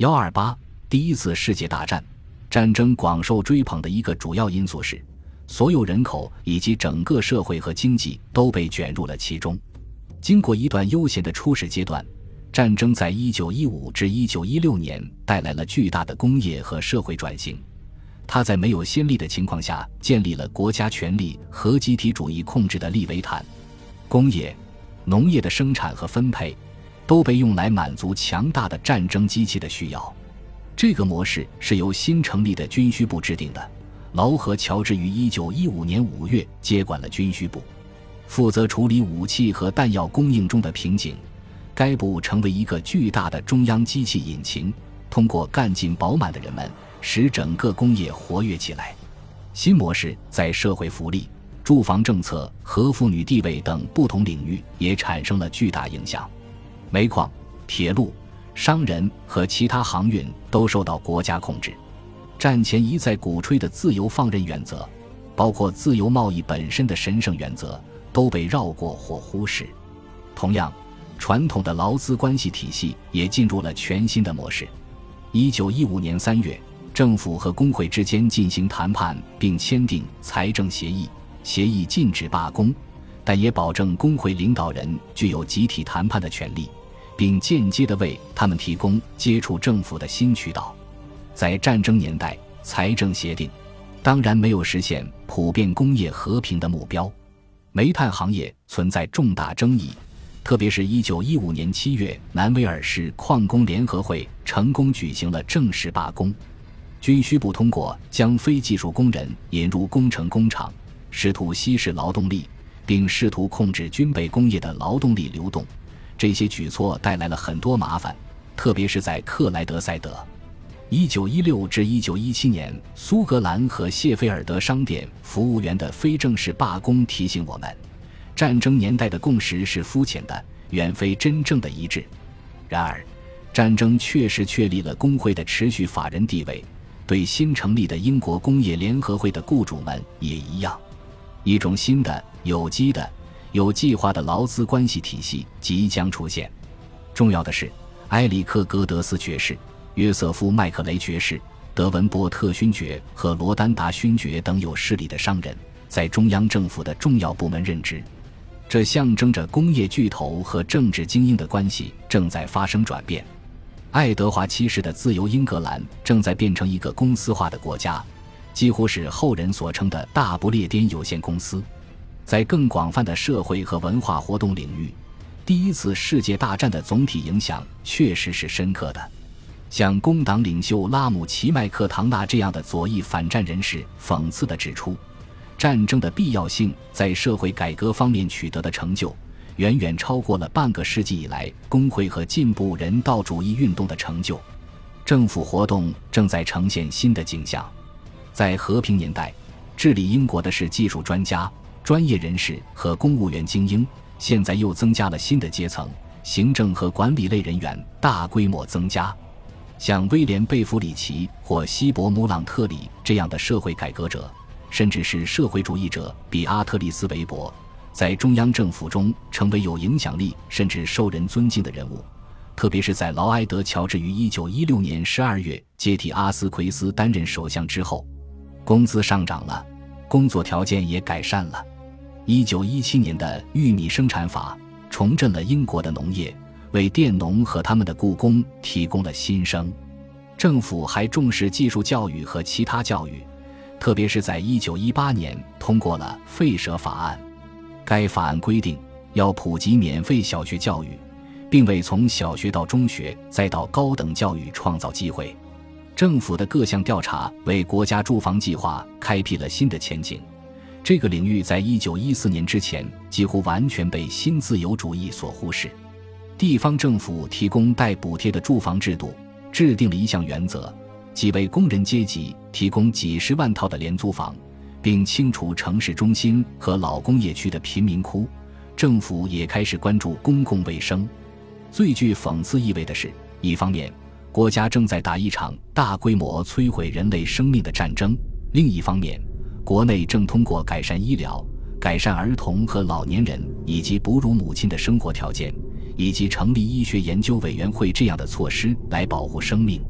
幺二八，第一次世界大战，战争广受追捧的一个主要因素是，所有人口以及整个社会和经济都被卷入了其中。经过一段悠闲的初始阶段，战争在一九一五至一九一六年带来了巨大的工业和社会转型。它在没有先例的情况下建立了国家权力和集体主义控制的利维坦。工业、农业的生产和分配。都被用来满足强大的战争机器的需要。这个模式是由新成立的军需部制定的。劳合乔治于一九一五年五月接管了军需部，负责处理武器和弹药供应中的瓶颈。该部成为一个巨大的中央机器引擎，通过干劲饱满的人们，使整个工业活跃起来。新模式在社会福利、住房政策和妇女地位等不同领域也产生了巨大影响。煤矿、铁路、商人和其他航运都受到国家控制。战前一再鼓吹的自由放任原则，包括自由贸易本身的神圣原则，都被绕过或忽视。同样，传统的劳资关系体系也进入了全新的模式。一九一五年三月，政府和工会之间进行谈判，并签订财政协议。协议禁止罢工，但也保证工会领导人具有集体谈判的权利。并间接地为他们提供接触政府的新渠道。在战争年代，财政协定当然没有实现普遍工业和平的目标。煤炭行业存在重大争议，特别是一九一五年七月，南威尔士矿工联合会成功举行了正式罢工。军需部通过将非技术工人引入工程工厂，试图稀释劳动力，并试图控制军备工业的劳动力流动。这些举措带来了很多麻烦，特别是在克莱德塞德。一九一六至一九一七年，苏格兰和谢菲尔德商店服务员的非正式罢工提醒我们，战争年代的共识是肤浅的，远非真正的一致。然而，战争确实确立了工会的持续法人地位，对新成立的英国工业联合会的雇主们也一样。一种新的有机的。有计划的劳资关系体系即将出现。重要的是，埃里克·格德斯爵士、约瑟夫·麦克雷爵士、德文波特勋爵和罗丹达勋爵等有势力的商人，在中央政府的重要部门任职。这象征着工业巨头和政治精英的关系正在发生转变。爱德华七世的自由英格兰正在变成一个公司化的国家，几乎是后人所称的大不列颠有限公司。在更广泛的社会和文化活动领域，第一次世界大战的总体影响确实是深刻的。像工党领袖拉姆齐麦克唐纳这样的左翼反战人士讽刺地指出，战争的必要性在社会改革方面取得的成就，远远超过了半个世纪以来工会和进步人道主义运动的成就。政府活动正在呈现新的景象。在和平年代，治理英国的是技术专家。专业人士和公务员精英，现在又增加了新的阶层，行政和管理类人员大规模增加。像威廉·贝弗里奇或希伯·姆朗特里这样的社会改革者，甚至是社会主义者，比阿特里斯·韦伯，在中央政府中成为有影响力甚至受人尊敬的人物。特别是在劳埃德·乔治于1916年12月接替阿斯奎斯担任首相之后，工资上涨了，工作条件也改善了。一九一七年的玉米生产法重振了英国的农业，为佃农和他们的雇工提供了新生。政府还重视技术教育和其他教育，特别是在一九一八年通过了废舍法案。该法案规定要普及免费小学教育，并为从小学到中学再到高等教育创造机会。政府的各项调查为国家住房计划开辟了新的前景。这个领域在一九一四年之前几乎完全被新自由主义所忽视。地方政府提供带补贴的住房制度，制定了一项原则，即为工人阶级提供几十万套的廉租房，并清除城市中心和老工业区的贫民窟。政府也开始关注公共卫生。最具讽刺意味的是，一方面，国家正在打一场大规模摧毁人类生命的战争；另一方面，国内正通过改善医疗、改善儿童和老年人以及哺乳母亲的生活条件，以及成立医学研究委员会这样的措施来保护生命。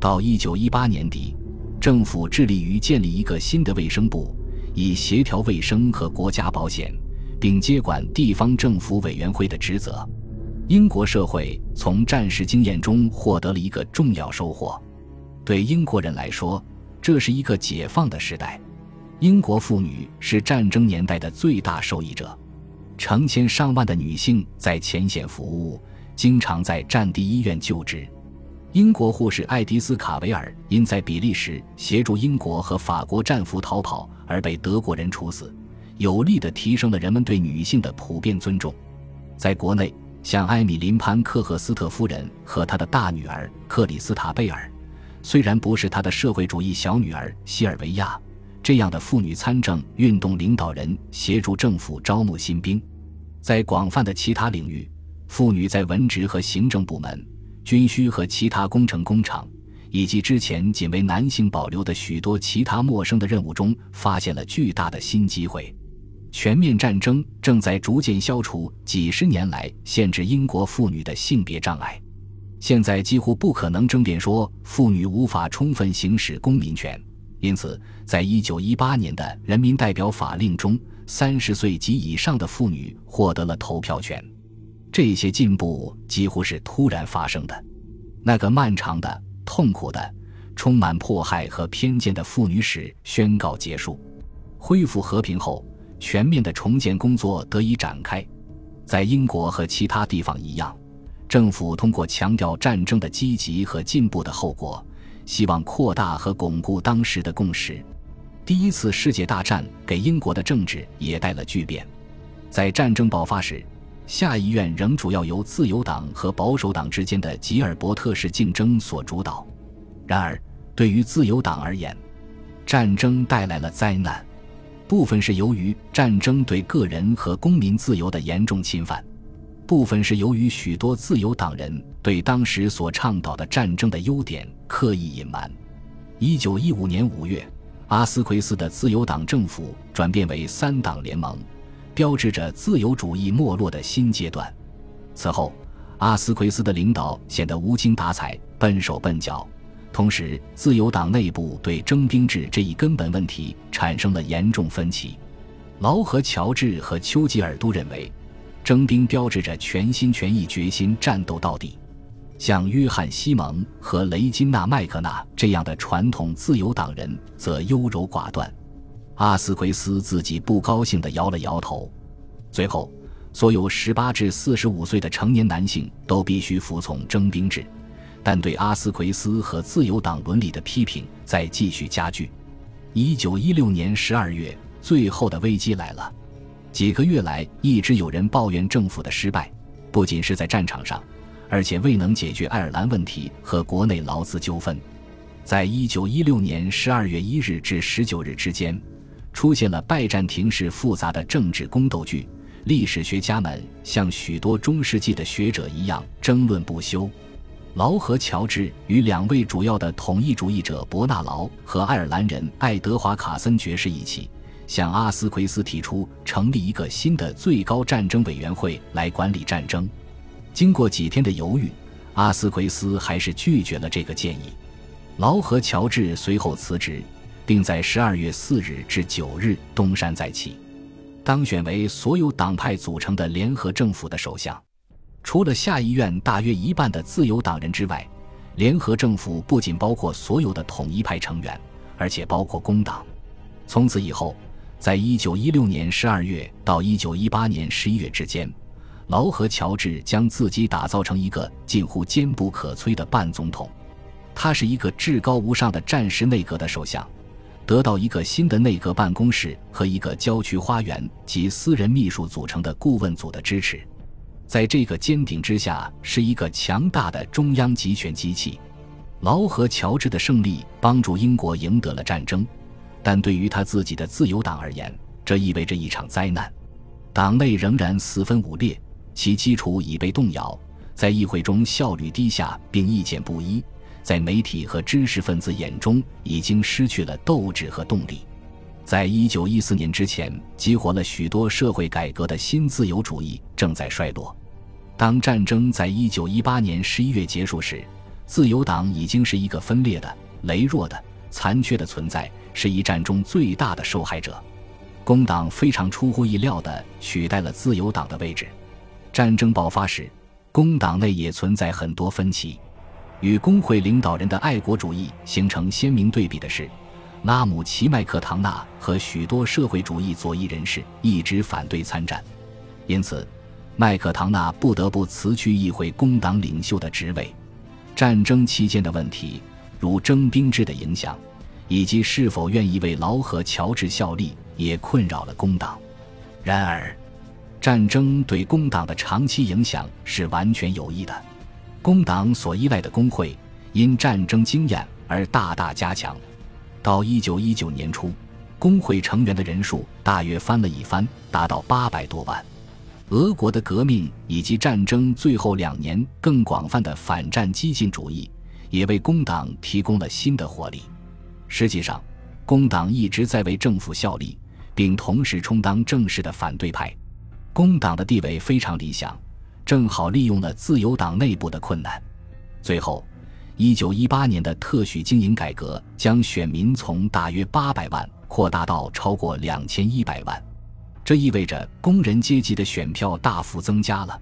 到一九一八年底，政府致力于建立一个新的卫生部，以协调卫生和国家保险，并接管地方政府委员会的职责。英国社会从战时经验中获得了一个重要收获。对英国人来说，这是一个解放的时代。英国妇女是战争年代的最大受益者，成千上万的女性在前线服务，经常在战地医院就职。英国护士爱迪斯·卡维尔因在比利时协助英国和法国战俘逃跑而被德国人处死，有力地提升了人们对女性的普遍尊重。在国内，像艾米琳·潘克赫斯特夫人和她的大女儿克里斯塔·贝尔。虽然不是她的社会主义小女儿西尔维亚这样的妇女参政运动领导人协助政府招募新兵，在广泛的其他领域，妇女在文职和行政部门、军需和其他工程工厂，以及之前仅为男性保留的许多其他陌生的任务中，发现了巨大的新机会。全面战争正在逐渐消除几十年来限制英国妇女的性别障碍。现在几乎不可能争辩说妇女无法充分行使公民权，因此，在一九一八年的人民代表法令中，三十岁及以上的妇女获得了投票权。这些进步几乎是突然发生的。那个漫长的、痛苦的、充满迫害和偏见的妇女史宣告结束。恢复和平后，全面的重建工作得以展开。在英国和其他地方一样。政府通过强调战争的积极和进步的后果，希望扩大和巩固当时的共识。第一次世界大战给英国的政治也带了巨变。在战争爆发时，下议院仍主要由自由党和保守党之间的吉尔伯特式竞争所主导。然而，对于自由党而言，战争带来了灾难，部分是由于战争对个人和公民自由的严重侵犯。部分是由于许多自由党人对当时所倡导的战争的优点刻意隐瞒。一九一五年五月，阿斯奎斯的自由党政府转变为三党联盟，标志着自由主义没落的新阶段。此后，阿斯奎斯的领导显得无精打采、笨手笨脚，同时，自由党内部对征兵制这一根本问题产生了严重分歧。劳合乔治和丘吉尔都认为。征兵标志着全心全意、决心战斗到底。像约翰·西蒙和雷金娜·麦克纳这样的传统自由党人则优柔寡断。阿斯奎斯自己不高兴地摇了摇头。最后，所有18至45岁的成年男性都必须服从征兵制，但对阿斯奎斯和自由党伦理的批评在继续加剧。1916年12月，最后的危机来了。几个月来，一直有人抱怨政府的失败，不仅是在战场上，而且未能解决爱尔兰问题和国内劳资纠纷。在一九一六年十二月一日至十九日之间，出现了拜占庭式复杂的政治宫斗剧。历史学家们像许多中世纪的学者一样争论不休。劳和乔治与两位主要的统一主义者伯纳劳和爱尔兰人爱德华卡森爵士一起。向阿斯奎斯提出成立一个新的最高战争委员会来管理战争。经过几天的犹豫，阿斯奎斯还是拒绝了这个建议。劳和乔治随后辞职，并在十二月四日至九日东山再起，当选为所有党派组成的联合政府的首相。除了下议院大约一半的自由党人之外，联合政府不仅包括所有的统一派成员，而且包括工党。从此以后。在一九一六年十二月到一九一八年十一月之间，劳和乔治将自己打造成一个近乎坚不可摧的半总统。他是一个至高无上的战时内阁的首相，得到一个新的内阁办公室和一个郊区花园及私人秘书组成的顾问组的支持。在这个尖顶之下，是一个强大的中央集权机器。劳和乔治的胜利帮助英国赢得了战争。但对于他自己的自由党而言，这意味着一场灾难。党内仍然四分五裂，其基础已被动摇，在议会中效率低下，并意见不一。在媒体和知识分子眼中，已经失去了斗志和动力。在一九一四年之前，激活了许多社会改革的新自由主义正在衰落。当战争在一九一八年十一月结束时，自由党已经是一个分裂的、羸弱的、残缺的存在，是一战中最大的受害者。工党非常出乎意料地取代了自由党的位置。战争爆发时，工党内也存在很多分歧。与工会领导人的爱国主义形成鲜明对比的是，拉姆齐麦克唐纳和许多社会主义左翼人士一直反对参战，因此，麦克唐纳不得不辞去议会工党领袖的职位。战争期间的问题，如征兵制的影响，以及是否愿意为劳合乔治效力，也困扰了工党。然而，战争对工党的长期影响是完全有益的。工党所依赖的工会因战争经验而大大加强。到一九一九年初，工会成员的人数大约翻了一番，达到八百多万。俄国的革命以及战争最后两年更广泛的反战激进主义，也为工党提供了新的活力。实际上，工党一直在为政府效力，并同时充当正式的反对派。工党的地位非常理想，正好利用了自由党内部的困难。最后，一九一八年的特许经营改革将选民从大约八百万扩大到超过两千一百万。这意味着工人阶级的选票大幅增加了，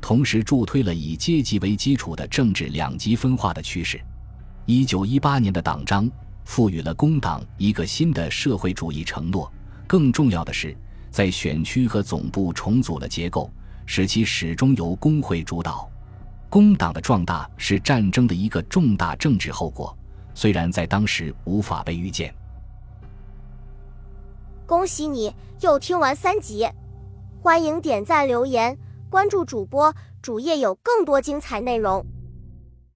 同时助推了以阶级为基础的政治两极分化的趋势。一九一八年的党章赋予了工党一个新的社会主义承诺。更重要的是，在选区和总部重组了结构，使其始终由工会主导。工党的壮大是战争的一个重大政治后果，虽然在当时无法被预见。恭喜你又听完三集，欢迎点赞、留言、关注主播，主页有更多精彩内容。